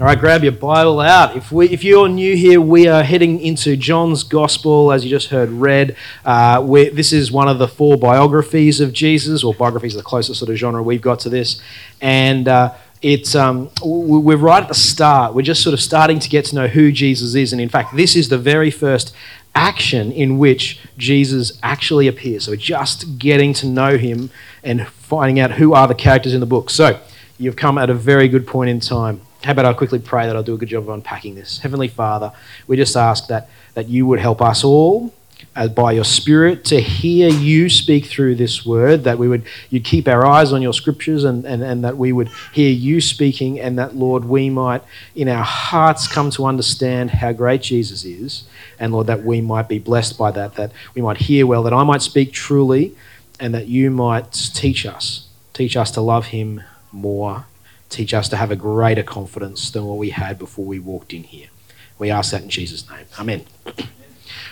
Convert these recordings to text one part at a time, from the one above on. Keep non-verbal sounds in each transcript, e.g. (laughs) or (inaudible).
All right, grab your Bible out. If we, if you're new here, we are heading into John's Gospel, as you just heard read. Uh, this is one of the four biographies of Jesus, or biographies are the closest sort of genre we've got to this, and uh, it's um, we're right at the start. We're just sort of starting to get to know who Jesus is, and in fact, this is the very first action in which Jesus actually appears. So we're just getting to know him and finding out who are the characters in the book. So you've come at a very good point in time. How about I quickly pray that I'll do a good job of unpacking this? Heavenly Father, we just ask that, that you would help us all uh, by your Spirit to hear you speak through this word, that we would you'd keep our eyes on your scriptures and, and, and that we would hear you speaking, and that, Lord, we might in our hearts come to understand how great Jesus is, and Lord, that we might be blessed by that, that we might hear well, that I might speak truly, and that you might teach us, teach us to love him more Teach us to have a greater confidence than what we had before we walked in here. We ask that in Jesus' name. Amen.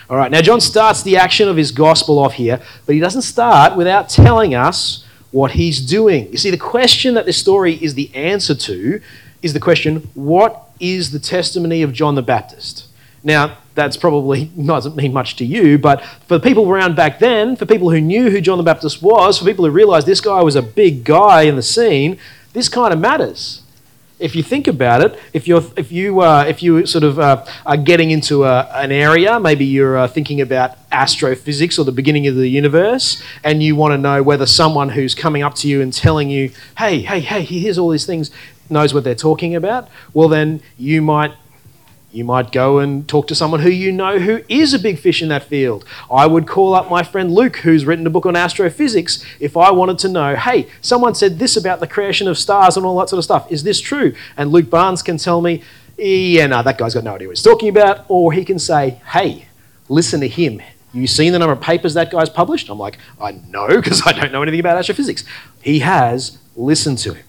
All right, now John starts the action of his gospel off here, but he doesn't start without telling us what he's doing. You see, the question that this story is the answer to is the question what is the testimony of John the Baptist? Now, that's probably (laughs) doesn't mean much to you, but for the people around back then, for people who knew who John the Baptist was, for people who realized this guy was a big guy in the scene, this kind of matters. If you think about it, if you're if you uh, if you sort of uh, are getting into a, an area, maybe you're uh, thinking about astrophysics or the beginning of the universe, and you want to know whether someone who's coming up to you and telling you, "Hey, hey, hey, here's all these things," knows what they're talking about. Well, then you might you might go and talk to someone who you know who is a big fish in that field. I would call up my friend Luke, who's written a book on astrophysics, if I wanted to know, hey, someone said this about the creation of stars and all that sort of stuff. Is this true? And Luke Barnes can tell me, yeah, no, that guy's got no idea what he's talking about. Or he can say, hey, listen to him. You seen the number of papers that guy's published? I'm like, I know, because I don't know anything about astrophysics. He has. listened to him.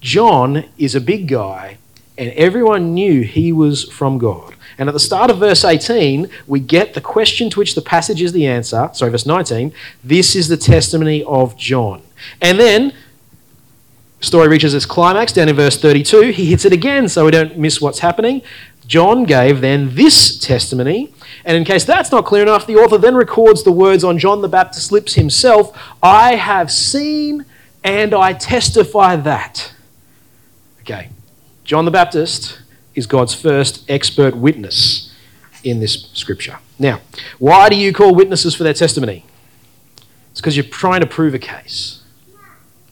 John is a big guy and everyone knew he was from God. And at the start of verse 18, we get the question to which the passage is the answer. Sorry, verse 19. This is the testimony of John. And then, story reaches its climax down in verse 32. He hits it again so we don't miss what's happening. John gave then this testimony. And in case that's not clear enough, the author then records the words on John the Baptist's lips himself I have seen and I testify that. Okay, John the Baptist is God's first expert witness in this scripture. Now, why do you call witnesses for their testimony? It's because you're trying to prove a case.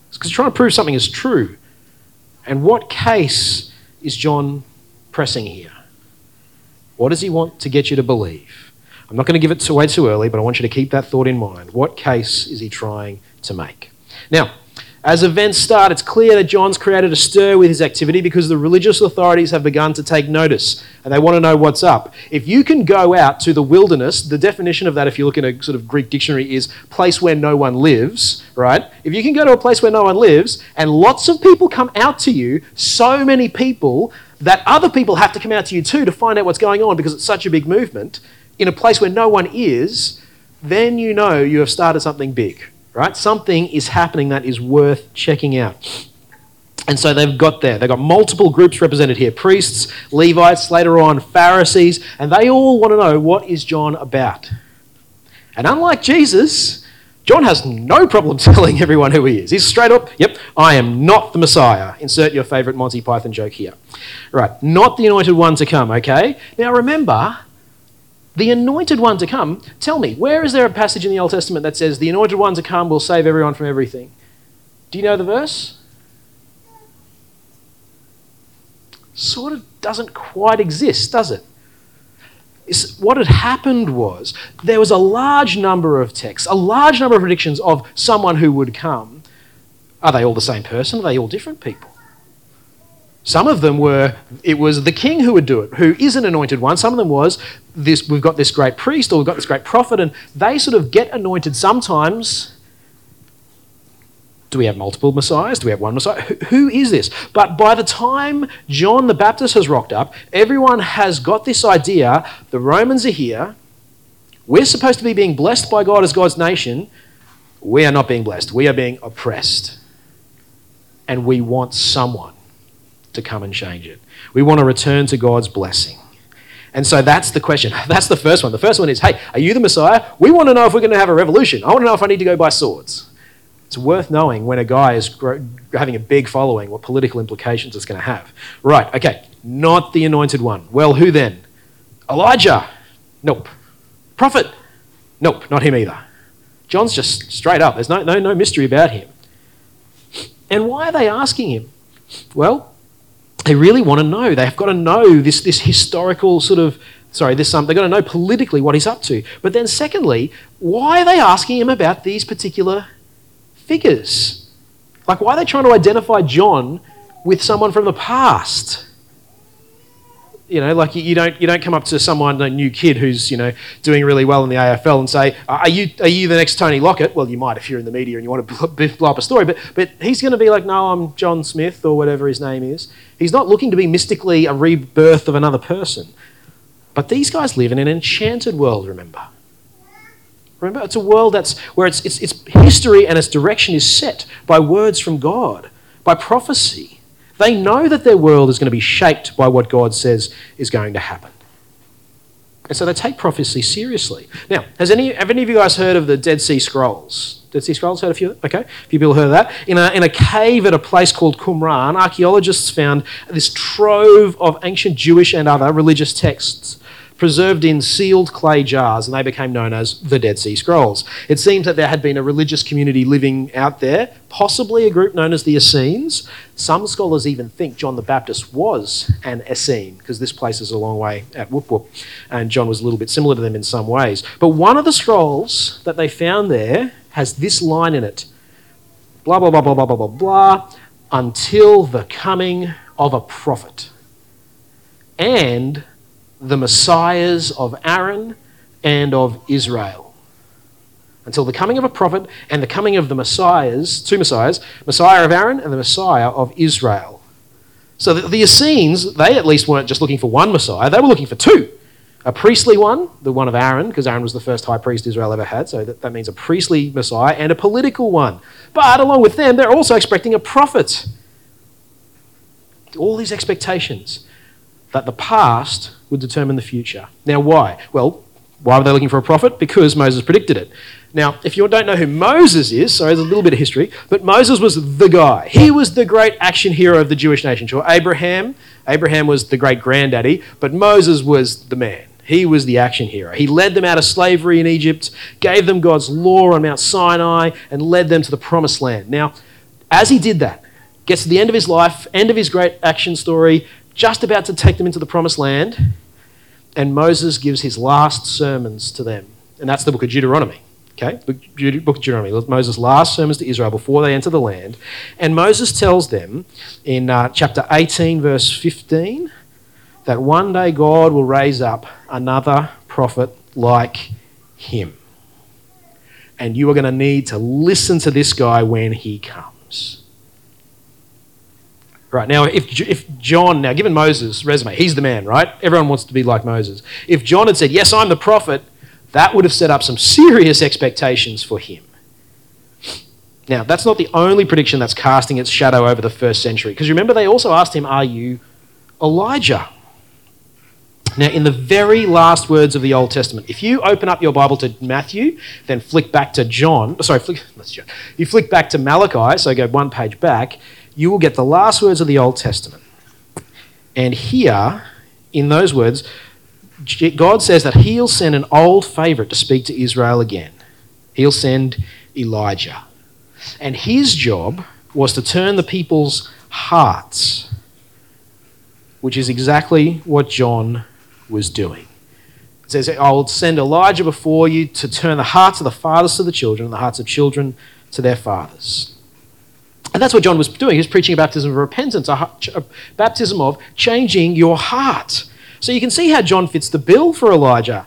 It's because you're trying to prove something is true. And what case is John pressing here? What does he want to get you to believe? I'm not going to give it away too early, but I want you to keep that thought in mind. What case is he trying to make? Now, as events start, it's clear that John's created a stir with his activity because the religious authorities have begun to take notice and they want to know what's up. If you can go out to the wilderness, the definition of that, if you look in a sort of Greek dictionary, is place where no one lives, right? If you can go to a place where no one lives and lots of people come out to you, so many people that other people have to come out to you too to find out what's going on because it's such a big movement, in a place where no one is, then you know you have started something big right? Something is happening that is worth checking out. And so they've got there. They've got multiple groups represented here priests, Levites, later on Pharisees, and they all want to know what is John about. And unlike Jesus, John has no problem (laughs) telling everyone who he is. He's straight up, yep, I am not the Messiah. Insert your favorite Monty Python joke here. Right, not the anointed one to come, okay? Now remember, the anointed one to come, tell me, where is there a passage in the Old Testament that says, the anointed one to come will save everyone from everything? Do you know the verse? Sort of doesn't quite exist, does it? It's, what had happened was there was a large number of texts, a large number of predictions of someone who would come. Are they all the same person? Are they all different people? Some of them were, it was the king who would do it, who is an anointed one. Some of them was, this, we've got this great priest or we've got this great prophet, and they sort of get anointed sometimes. Do we have multiple messiahs? Do we have one messiah? Who is this? But by the time John the Baptist has rocked up, everyone has got this idea the Romans are here. We're supposed to be being blessed by God as God's nation. We are not being blessed. We are being oppressed. And we want someone to come and change it. We want to return to God's blessing. And so that's the question. (laughs) That's the first one. The first one is hey, are you the Messiah? We want to know if we're going to have a revolution. I want to know if I need to go buy swords. It's worth knowing when a guy is having a big following what political implications it's going to have. Right, okay, not the anointed one. Well, who then? Elijah? Nope. Prophet? Nope, not him either. John's just straight up. There's no, no, no mystery about him. And why are they asking him? Well, they really want to know. They've got to know this, this historical sort of, sorry, this um, they've got to know politically what he's up to. But then, secondly, why are they asking him about these particular figures? Like, why are they trying to identify John with someone from the past? You know, like you don't you don't come up to someone, a new kid who's you know doing really well in the AFL, and say, uh, "Are you are you the next Tony Lockett?" Well, you might if you're in the media and you want to blow up a story, but but he's going to be like, "No, I'm John Smith or whatever his name is." He's not looking to be mystically a rebirth of another person. But these guys live in an enchanted world. Remember, remember, it's a world that's where its its, its history and its direction is set by words from God, by prophecy. They know that their world is going to be shaped by what God says is going to happen. And so they take prophecy seriously. Now, has any, have any of you guys heard of the Dead Sea Scrolls? Dead Sea Scrolls, heard a few? Okay, a few people heard of that. In a, in a cave at a place called Qumran, archaeologists found this trove of ancient Jewish and other religious texts preserved in sealed clay jars, and they became known as the Dead Sea Scrolls. It seems that there had been a religious community living out there, possibly a group known as the Essenes. Some scholars even think John the Baptist was an Essene, because this place is a long way at Whoop Whoop, and John was a little bit similar to them in some ways. But one of the scrolls that they found there has this line in it blah, blah, blah, blah, blah, blah, blah, blah, until the coming of a prophet. And the messiahs of Aaron and of Israel. Until the coming of a prophet and the coming of the messiahs, two messiahs, Messiah of Aaron and the Messiah of Israel. So the, the Essenes, they at least weren't just looking for one Messiah, they were looking for two. A priestly one, the one of Aaron, because Aaron was the first high priest Israel ever had, so that, that means a priestly Messiah, and a political one. But along with them, they're also expecting a prophet. All these expectations that the past would determine the future. Now, why? Well, why were they looking for a prophet? Because Moses predicted it. Now, if you don't know who Moses is, sorry, there's a little bit of history, but Moses was the guy. He was the great action hero of the Jewish nation. Sure, Abraham, Abraham was the great granddaddy, but Moses was the man. He was the action hero. He led them out of slavery in Egypt, gave them God's law on Mount Sinai, and led them to the promised land. Now, as he did that, gets to the end of his life, end of his great action story, just about to take them into the promised land, and Moses gives his last sermons to them. And that's the book of Deuteronomy. Okay, book of Deuteronomy, Moses' last sermons to Israel before they enter the land. And Moses tells them in uh, chapter 18, verse 15, that one day God will raise up another prophet like him. And you are going to need to listen to this guy when he comes. Right, now, if, if John, now given Moses' resume, he's the man, right? Everyone wants to be like Moses. If John had said, Yes, I'm the prophet, that would have set up some serious expectations for him. Now, that's not the only prediction that's casting its shadow over the first century, because remember, they also asked him, Are you Elijah? Now, in the very last words of the Old Testament, if you open up your Bible to Matthew, then flick back to John, sorry, flick, (laughs) that's John. You flick back to Malachi, so go one page back, you will get the last words of the Old Testament. And here, in those words, God says that He'll send an old favorite to speak to Israel again. He'll send Elijah. And his job was to turn the people's hearts, which is exactly what John was doing. It says, I will send Elijah before you to turn the hearts of the fathers to the children and the hearts of children to their fathers. And that's what John was doing. He was preaching a baptism of repentance, a, a baptism of changing your heart. So you can see how John fits the bill for Elijah.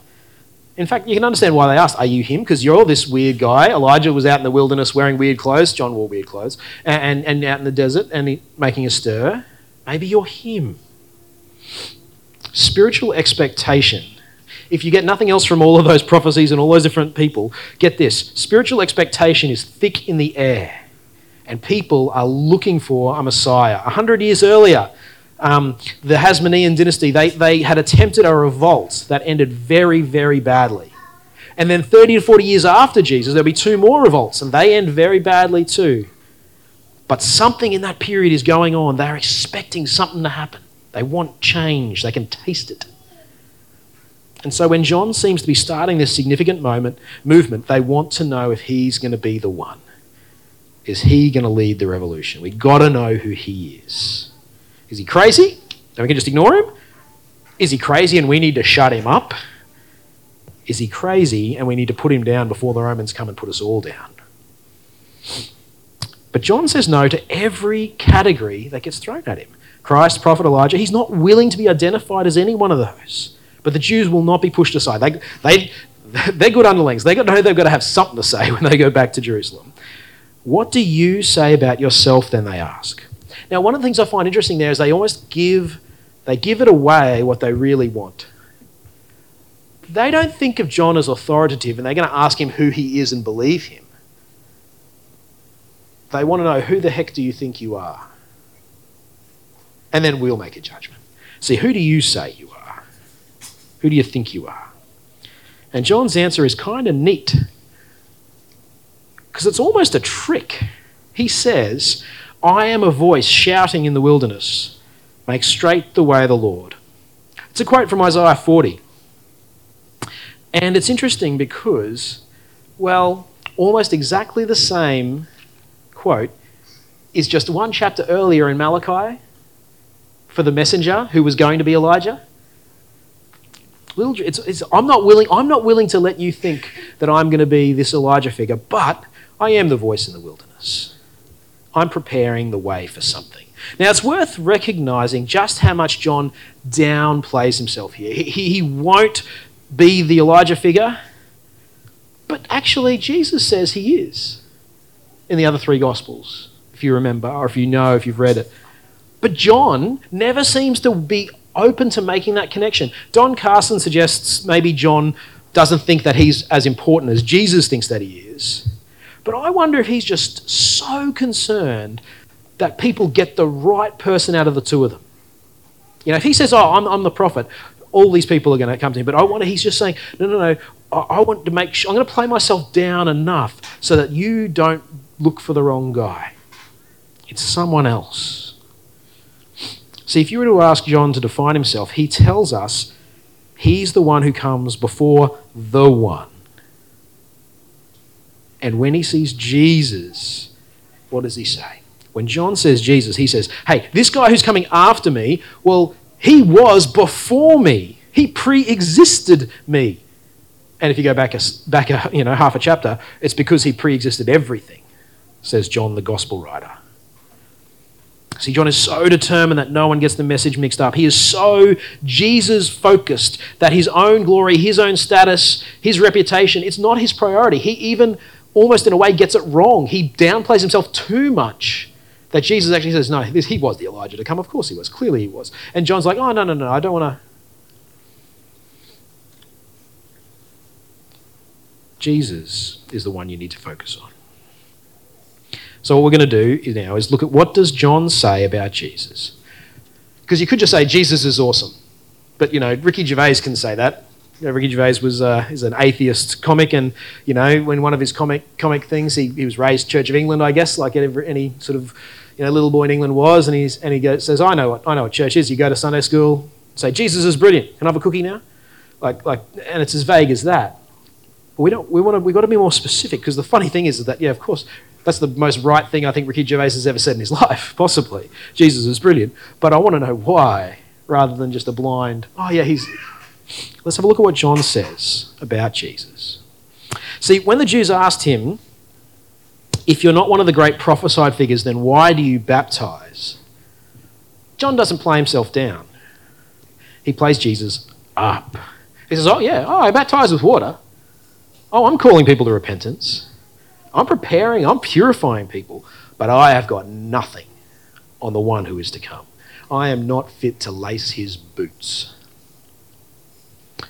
In fact, you can understand why they asked, Are you him? Because you're this weird guy. Elijah was out in the wilderness wearing weird clothes. John wore weird clothes. And, and, out in the desert and he, making a stir. Maybe you're him. Spiritual expectation. If you get nothing else from all of those prophecies and all those different people, get this spiritual expectation is thick in the air and people are looking for a Messiah. A hundred years earlier, Um, the Hasmonean dynasty, they, they had attempted a revolt that ended very, very badly. And then 30 to 40 years after Jesus, there'll be two more revolts, and they end very badly too. But something in that period is going on. They're expecting something to happen. They want change, they can taste it. And so when John seems to be starting this significant moment, movement, they want to know if he's going to be the one. Is he going to lead the revolution? We've got to know who he is. Is he crazy? And we can just ignore him? Is he crazy and we need to shut him up? Is he crazy and we need to put him down before the Romans come and put us all down? But John says no to every category that gets thrown at him. Christ, prophet, Elijah, he's not willing to be identified as any one of those. But the Jews will not be pushed aside. They, they, (laughs) they're good underlings. They know they've got to have something to say (laughs) when they go back to Jerusalem. What do you say about yourself, then they ask. Now, one of the things I find interesting there is they almost give, they give it away what they really want. They don't think of John as authoritative and they're going to ask him who he is and believe him. They want to know who the heck do you think you are? And then we'll make a judgment. See, who do you say you are? Who do you think you are? And John's answer is kind of neat because it's almost a trick. He says, I am a voice shouting in the wilderness, make straight the way of the Lord. It's a quote from Isaiah 40. And it's interesting because, well, almost exactly the same quote is just one chapter earlier in Malachi for the messenger who was going to be Elijah. Little, it's, it's, I'm, not willing, I'm not willing to let you think that I'm going to be this Elijah figure, but I am the voice in the wilderness. I'm preparing the way for something. Now, it's worth recognizing just how much John downplays himself here. He, he won't be the Elijah figure, but actually, Jesus says he is in the other three Gospels, if you remember, or if you know, if you've read it. But John never seems to be open to making that connection. Don Carson suggests maybe John doesn't think that he's as important as Jesus thinks that he is. But I wonder if he's just so concerned that people get the right person out of the two of them. You know, if he says, Oh, I'm, I'm the prophet, all these people are going to come to him. But I wonder, he's just saying, No, no, no, I, I want to make sure, I'm going to play myself down enough so that you don't look for the wrong guy. It's someone else. See, if you were to ask John to define himself, he tells us he's the one who comes before the one. And when he sees Jesus, what does he say? When John says Jesus, he says, Hey, this guy who's coming after me, well, he was before me. He pre existed me. And if you go back, a, back a, you know, half a chapter, it's because he pre existed everything, says John, the gospel writer. See, John is so determined that no one gets the message mixed up. He is so Jesus focused that his own glory, his own status, his reputation, it's not his priority. He even almost in a way gets it wrong. He downplays himself too much that Jesus actually says, no, he was the Elijah to come. Of course he was. Clearly he was. And John's like, oh, no, no, no, I don't want to. Jesus is the one you need to focus on. So what we're going to do now is look at what does John say about Jesus. Because you could just say Jesus is awesome. But, you know, Ricky Gervais can say that Ricky Gervais was uh, is an atheist comic, and you know, when one of his comic comic things, he, he was raised Church of England, I guess, like every, any sort of you know little boy in England was, and he's and he goes, says, I know what I know what church is. You go to Sunday school, say Jesus is brilliant. Can I have a cookie now? Like like, and it's as vague as that. But we don't we want to we got to be more specific because the funny thing is that yeah, of course. That's the most right thing I think Ricky Gervais has ever said in his (laughs) life, possibly. Jesus is brilliant. But I want to know why, rather than just a blind, oh, yeah, he's, Let's have a look at what John says about Jesus. See, when the Jews asked him, if you're not one of the great prophesied figures, then why do you baptize? John doesn't play himself down. He plays Jesus up. He says, Oh, yeah, oh, I baptize with water. Oh, I'm calling people to repentance. I'm preparing, I'm purifying people, but I have got nothing on the one who is to come. I am not fit to lace his boots.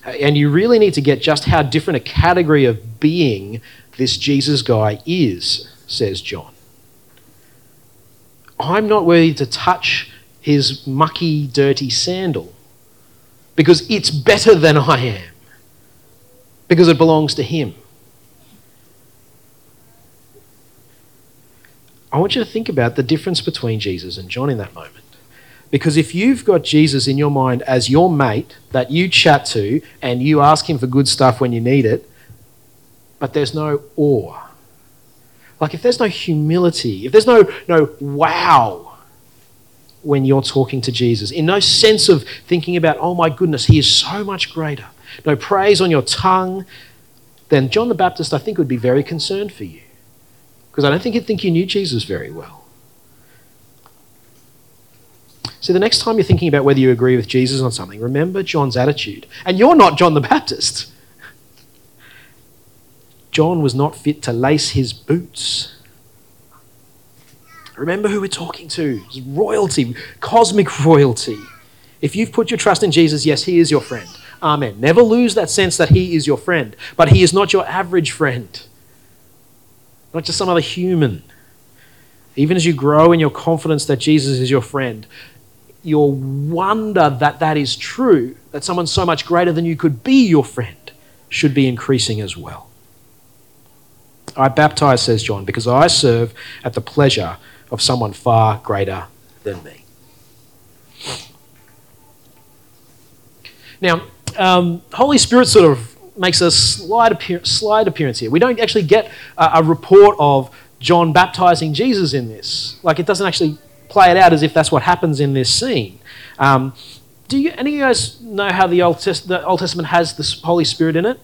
And you really need to get just how different a category of being this Jesus guy is, says John. I'm not worthy to touch his mucky, dirty sandal because it's better than I am, because it belongs to him. I want you to think about the difference between Jesus and John in that moment. Because if you've got Jesus in your mind as your mate that you chat to and you ask him for good stuff when you need it, but there's no awe, like if there's no humility, if there's no, no wow when you're talking to Jesus, in no sense of thinking about, oh my goodness, he is so much greater, no praise on your tongue, then John the Baptist, I think, would be very concerned for you. Because I don't think he'd think you knew Jesus very well. So the next time you're thinking about whether you agree with Jesus on something, remember John's attitude. And you're not John the Baptist. John was not fit to lace his boots. Remember who we're talking to. It's royalty, cosmic royalty. If you've put your trust in Jesus, yes, he is your friend. Amen. Never lose that sense that he is your friend. But he is not your average friend, not just some other human. Even as you grow in your confidence that Jesus is your friend, your wonder that that is true, that someone so much greater than you could be your friend, should be increasing as well. I baptize, says John, because I serve at the pleasure of someone far greater than me. Now, um, Holy Spirit sort of makes a slight, appear- slight appearance here. We don't actually get a, a report of John baptizing Jesus in this. Like, it doesn't actually play it out as if that's what happens in this scene. Um, do you, any of you guys know how the Old, Test, the Old Testament has the Holy Spirit in it?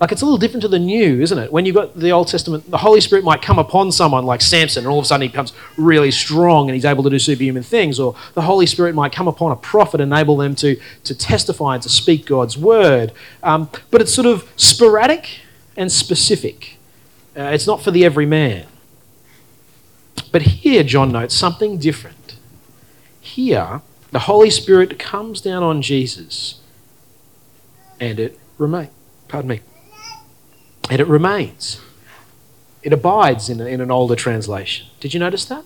Like it's a little different to the new, isn't it? When you've got the Old Testament, the Holy Spirit might come upon someone like Samson, and all of a sudden he becomes really strong and he's able to do superhuman things. Or the Holy Spirit might come upon a prophet, and enable them to, to testify and to speak God's word. Um, but it's sort of sporadic and specific. Uh, it's not for the everyman. But here, John notes something different. Here, the Holy Spirit comes down on Jesus and it remains. Pardon me. And it remains. It abides in, in an older translation. Did you notice that?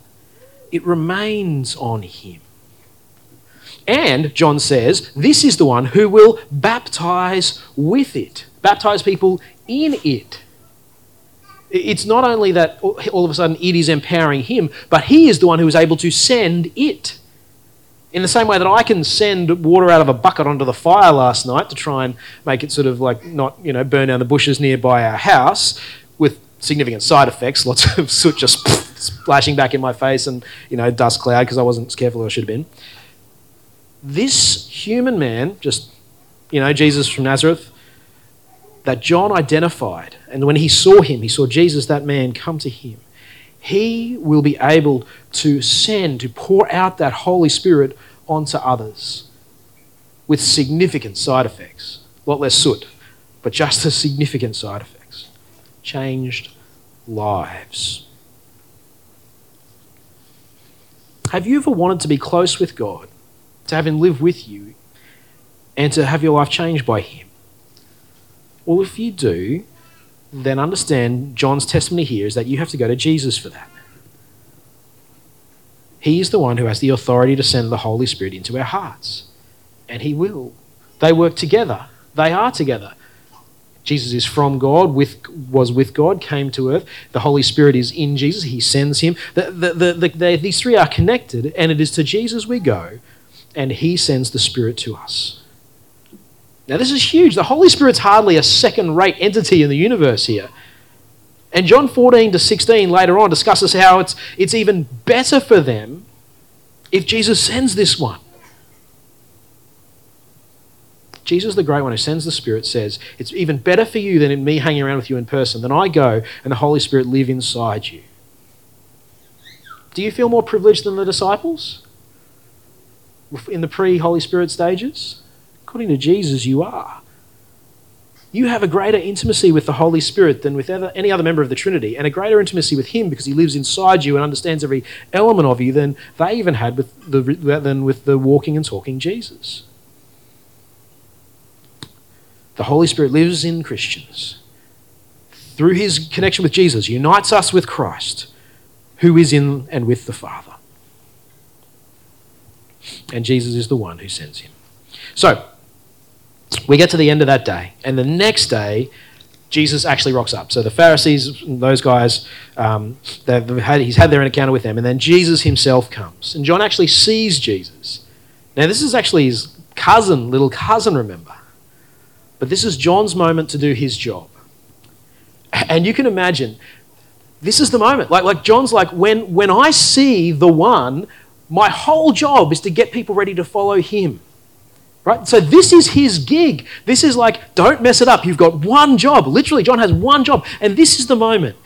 It remains on him. And John says, this is the one who will baptize with it, baptize people in it. It's not only that all of a sudden it is empowering him, but he is the one who is able to send it. In the same way that I can send water out of a bucket onto the fire last night to try and make it sort of like not, you know, burn down the bushes nearby our house with significant side effects, lots of (laughs) soot just splashing back in my face and, you know, dust cloud because I wasn't as careful as I should have been. This human man, just, you know, Jesus from Nazareth, that John identified, and when he saw him, he saw Jesus, that man, come to him. He will be able to send, to pour out that Holy Spirit onto others with significant side effects. A lot less soot, but just as significant side effects. Changed lives. Have you ever wanted to be close with God, to have Him live with you, and to have your life changed by Him? Well, if you do, then understand John's testimony here is that you have to go to Jesus for that. He is the one who has the authority to send the Holy Spirit into our hearts. And He will. They work together, they are together. Jesus is from God, with, was with God, came to earth. The Holy Spirit is in Jesus, He sends Him. The, the, the, these three are connected, and it is to Jesus we go, and He sends the Spirit to us. Now, this is huge. The Holy Spirit's hardly a second rate entity in the universe here. And John 14 to 16 later on discusses how it's, it's even better for them if Jesus sends this one. Jesus, the great one who sends the Spirit, says, It's even better for you than me hanging around with you in person, than I go and the Holy Spirit live inside you. Do you feel more privileged than the disciples in the pre Holy Spirit stages? According to Jesus, you are. You have a greater intimacy with the Holy Spirit than with any other member of the Trinity, and a greater intimacy with Him because He lives inside you and understands every element of you than they even had with the, than with the walking and talking Jesus. The Holy Spirit lives in Christians. Through His connection with Jesus, unites us with Christ, who is in and with the Father. and Jesus is the one who sends him. So, we get to the end of that day, and the next day, Jesus actually rocks up. So the Pharisees, those guys, um, had, he's had their encounter with them, and then Jesus himself comes. And John actually sees Jesus. Now, this is actually his cousin, little cousin, remember. But this is John's moment to do his job. And you can imagine, this is the moment. Like, like John's like, when, when I see the one, my whole job is to get people ready to follow him. Right? So this is his gig. This is like, don't mess it up. You've got one job. Literally, John has one job. And this is the moment.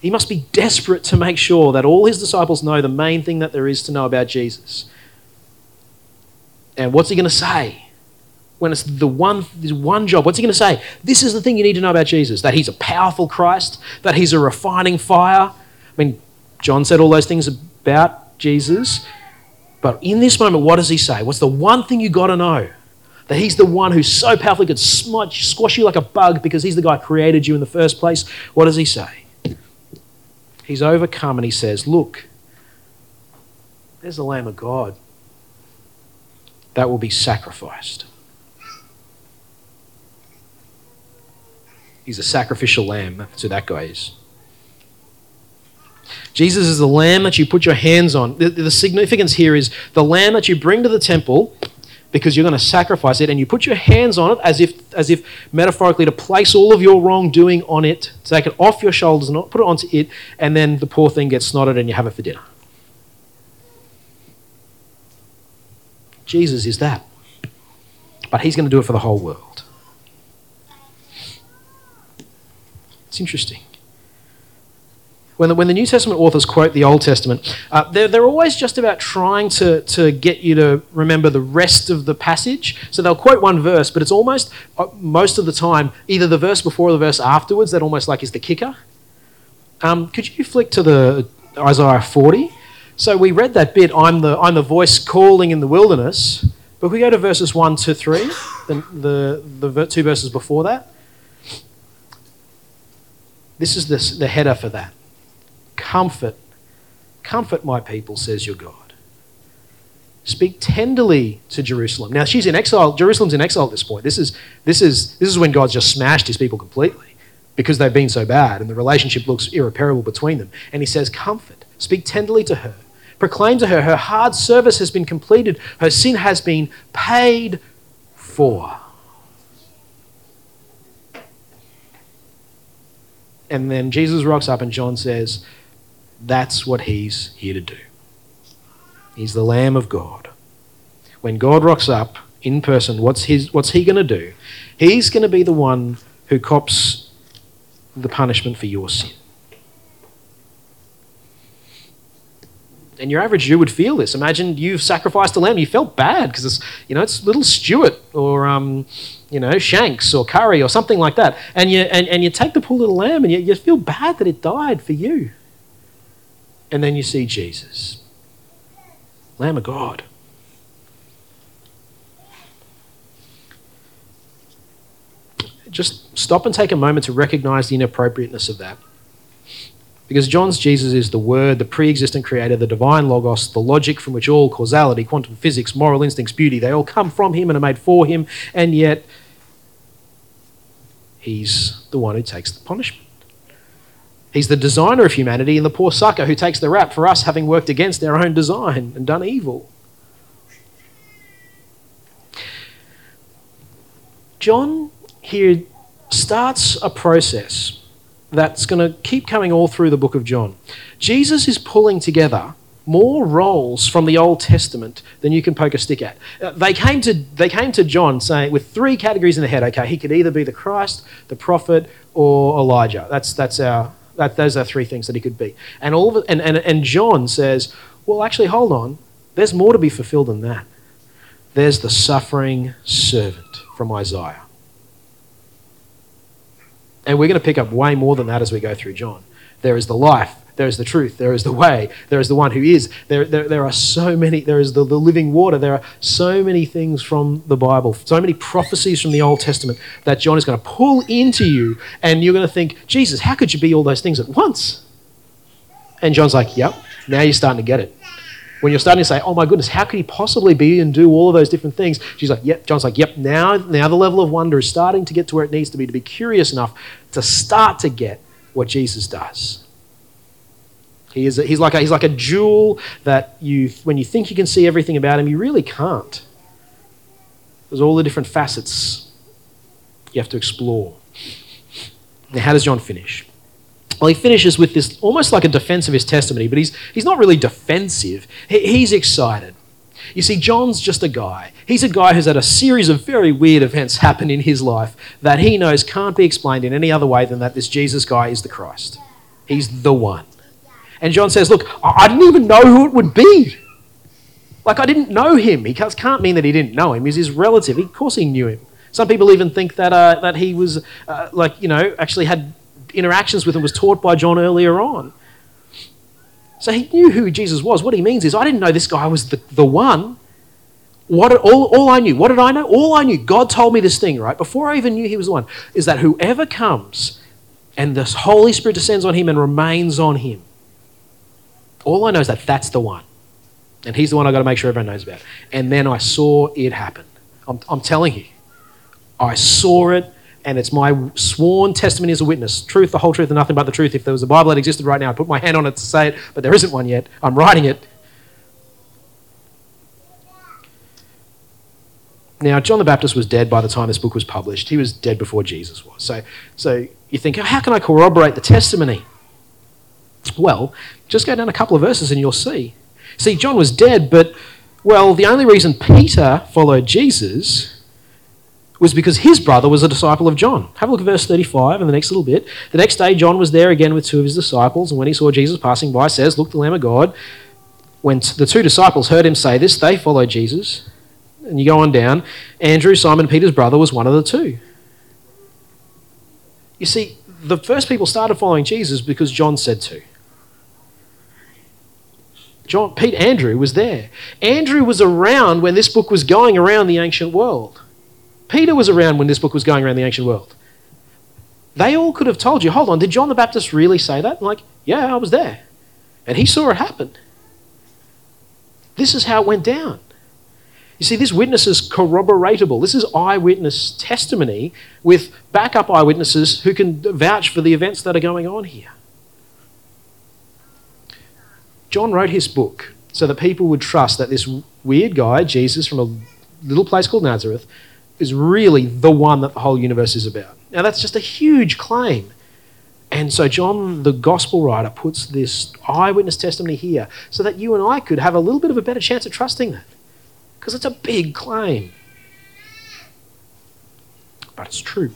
He must be desperate to make sure that all his disciples know the main thing that there is to know about Jesus. And what's he going to say? When it's the one, this one job, what's he going to say? This is the thing you need to know about Jesus that he's a powerful Christ, that he's a refining fire. I mean, John said all those things about Jesus. But in this moment, what does he say? What's the one thing you got to know? That he's the one who so powerfully could smudge, squash you like a bug because he's the guy who created you in the first place. What does he say? He's overcome and he says, Look, there's the Lamb of God that will be sacrificed. He's a sacrificial lamb. That's who that guy is. Jesus is the lamb that you put your hands on. The, the, significance here is the lamb that you bring to the temple because you're going to sacrifice it and you put your hands on it as if, as if metaphorically to place all of your wrongdoing on it, take it off your shoulders and not put it onto it, and then the poor thing gets snotted and you have it for dinner. Jesus is that. But he's going to do it for the whole world. It's interesting when the, when the New Testament authors quote the Old Testament, uh, they're, they're always just about trying to, to get you to remember the rest of the passage. So they'll quote one verse, but it's almost, uh, most of the time, either the verse before or the verse afterwards that almost like is the kicker. Um, could you flick to the Isaiah 40? So we read that bit, I'm the, I'm the voice calling in the wilderness. But we go to verses 1 to 3, the, the, the two verses before that. This is the, the header for that. Comfort, comfort my people, says your God. Speak tenderly to Jerusalem. Now she's in exile. Jerusalem's in exile at this point. This is, this is, this is when God's just smashed his people completely because they've been so bad and the relationship looks irreparable between them. And he says, Comfort, speak tenderly to her. Proclaim to her, her hard service has been completed, her sin has been paid for. And then Jesus rocks up and John says, that's what he's here to do. He's the Lamb of God. When God rocks up in person, what's, his, what's he going to do? He's going to be the one who cops the punishment for your sin. And your average Jew would feel this. Imagine you've sacrificed a lamb. You felt bad because it's, you know, it's little Stuart or, um, you know, Shanks or Curry or something like that. And you, and, and you take the poor little lamb and you, you feel bad that it died for you. And then you see Jesus, Lamb of God. Just stop and take a moment to recognize the inappropriateness of that. Because John's Jesus is the Word, the pre existent Creator, the divine Logos, the logic from which all causality, quantum physics, moral instincts, beauty, they all come from Him and are made for Him, and yet He's the one who takes the punishment. He's the designer of humanity and the poor sucker who takes the rap for us having worked against our own design and done evil. John here starts a process that's going to keep coming all through the book of John. Jesus is pulling together more roles from the Old Testament than you can poke a stick at. Uh, they, came to, they came to John saying, with three categories in the head, okay, he could either be the Christ, the prophet, or Elijah. That's, that's our, that, those are three things that he could be. And, all it, and, and, and John says, well, actually, hold on. There's more to be fulfilled than that. There's the suffering servant from Isaiah. And we're going to pick up way more than that as we go through John. There is the life, there is the truth. There is the way. There is the one who is. There, there, there are so many. There is the, the living water. There are so many things from the Bible, so many prophecies from the Old Testament that John is going to pull into you. And you're going to think, Jesus, how could you be all those things at once? And John's like, yep, now you're starting to get it. when you're starting to say, oh my goodness, how could he possibly be and do all of those different things? She's like, yep. John's like, yep. Now, now the level of wonder is starting to get to where it needs to be to be curious enough to start to get what Jesus does. He is a, he's, like a, he's like a jewel that you, when you think you can see everything about him, you really can't. There's all the different facets you have to explore. Now, how does John finish? Well, he finishes with this almost like a defense of his testimony, but he's, he's not really defensive. He, he's excited. You see, John's just a guy. He's a guy who's had a series of very weird events happen in his life that he knows can't be explained in any other way than that this Jesus guy is the Christ. He's the one. And John says, Look, I didn't even know who it would be. Like, I didn't know him. He can't mean that he didn't know him. He's his relative. Of course, he knew him. Some people even think that, uh, that he was, uh, like, you know, actually had interactions with him, was taught by John earlier on. So he knew who Jesus was. What he means is, I didn't know this guy was the, the one. What all, all I knew, what did I know? All I knew, God told me this thing, right? Before I even knew he was the one, is that whoever comes and the Holy Spirit descends on him and remains on him, all I know is that that's the one. And he's the one I've got to make sure everyone knows about. And then I saw it happen. I'm, I'm telling you, I saw it and it's my sworn testimony as a witness. Truth, the whole truth, and nothing but the truth. If there was a Bible that existed right now, I'd put my hand on it to say it, but there isn't one yet. I'm writing it. Now, John the Baptist was dead by the time this book was published. He was dead before Jesus was. So, so you think, how can I corroborate the testimony? Well, just go down a couple of verses and you'll see. See, John was dead, but, well, the only reason Peter followed Jesus was because his brother was a disciple of John. Have a look at verse 35 in the next little bit. The next day, John was there again with two of his disciples, and when he saw Jesus passing by, says, Look, the Lamb of God. When the two disciples heard him say this, they followed Jesus. And you go on down. Andrew, Simon Peter's brother, was one of the two. You see, the first people started following Jesus because John said to. John, Pete Andrew was there. Andrew was around when this book was going around the ancient world. Peter was around when this book was going around the ancient world. They all could have told you, hold on, did John the Baptist really say that? I'm like, yeah, I was there. And he saw it happen. This is how it went down. You see, this witness is corroboratable. This is eyewitness testimony with backup eyewitnesses who can vouch for the events that are going on here. John wrote his book so that people would trust that this weird guy, Jesus, from a little place called Nazareth, is really the one that the whole universe is about. Now, that's just a huge claim. And so, John, the gospel writer, puts this eyewitness testimony here so that you and I could have a little bit of a better chance of trusting that. Because it's a big claim. But it's true.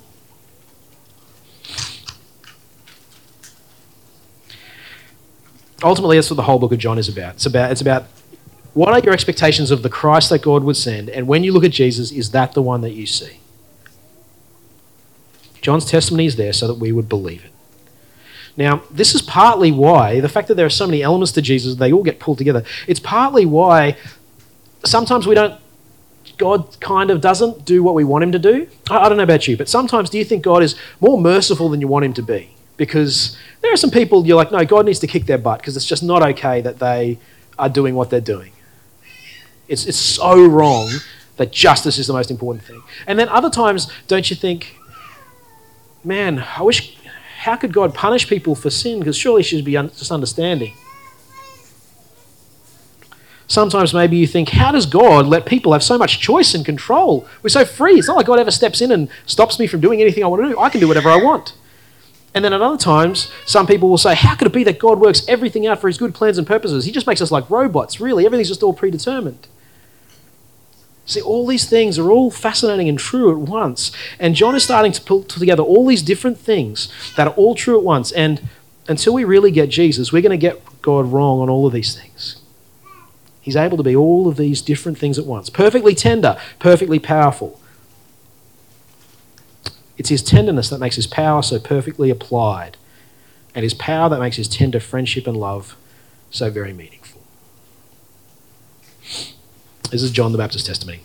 Ultimately, that's what the whole book of John is about. It's about, it's about what are your expectations of the Christ that God would send? And when you look at Jesus, is that the one that you see? John's testimony is there so that we would believe it. Now, this is partly why the fact that there are so many elements to Jesus, they all get pulled together. It's partly why sometimes we don't, God kind of doesn't do what we want him to do. I, I don't know about you, but sometimes do you think God is more merciful than you want him to be? Because there are some people you're like, no, God needs to kick their butt because it's just not okay that they are doing what they're doing. It's, it's so wrong that justice is the most important thing. And then other times, don't you think, man, I wish, how could God punish people for sin? Because surely she should be un- just understanding. Sometimes maybe you think, how does God let people have so much choice and control? We're so free. It's not like God ever steps in and stops me from doing anything I want to do. I can do whatever I want. And then at other times, some people will say, How could it be that God works everything out for his good plans and purposes? He just makes us like robots, really. Everything's just all predetermined. See, all these things are all fascinating and true at once. And John is starting to pull together all these different things that are all true at once. And until we really get Jesus, we're going to get God wrong on all of these things. He's able to be all of these different things at once perfectly tender, perfectly powerful. It's his tenderness that makes his power so perfectly applied, and his power that makes his tender friendship and love so very meaningful. This is John the Baptist's testimony.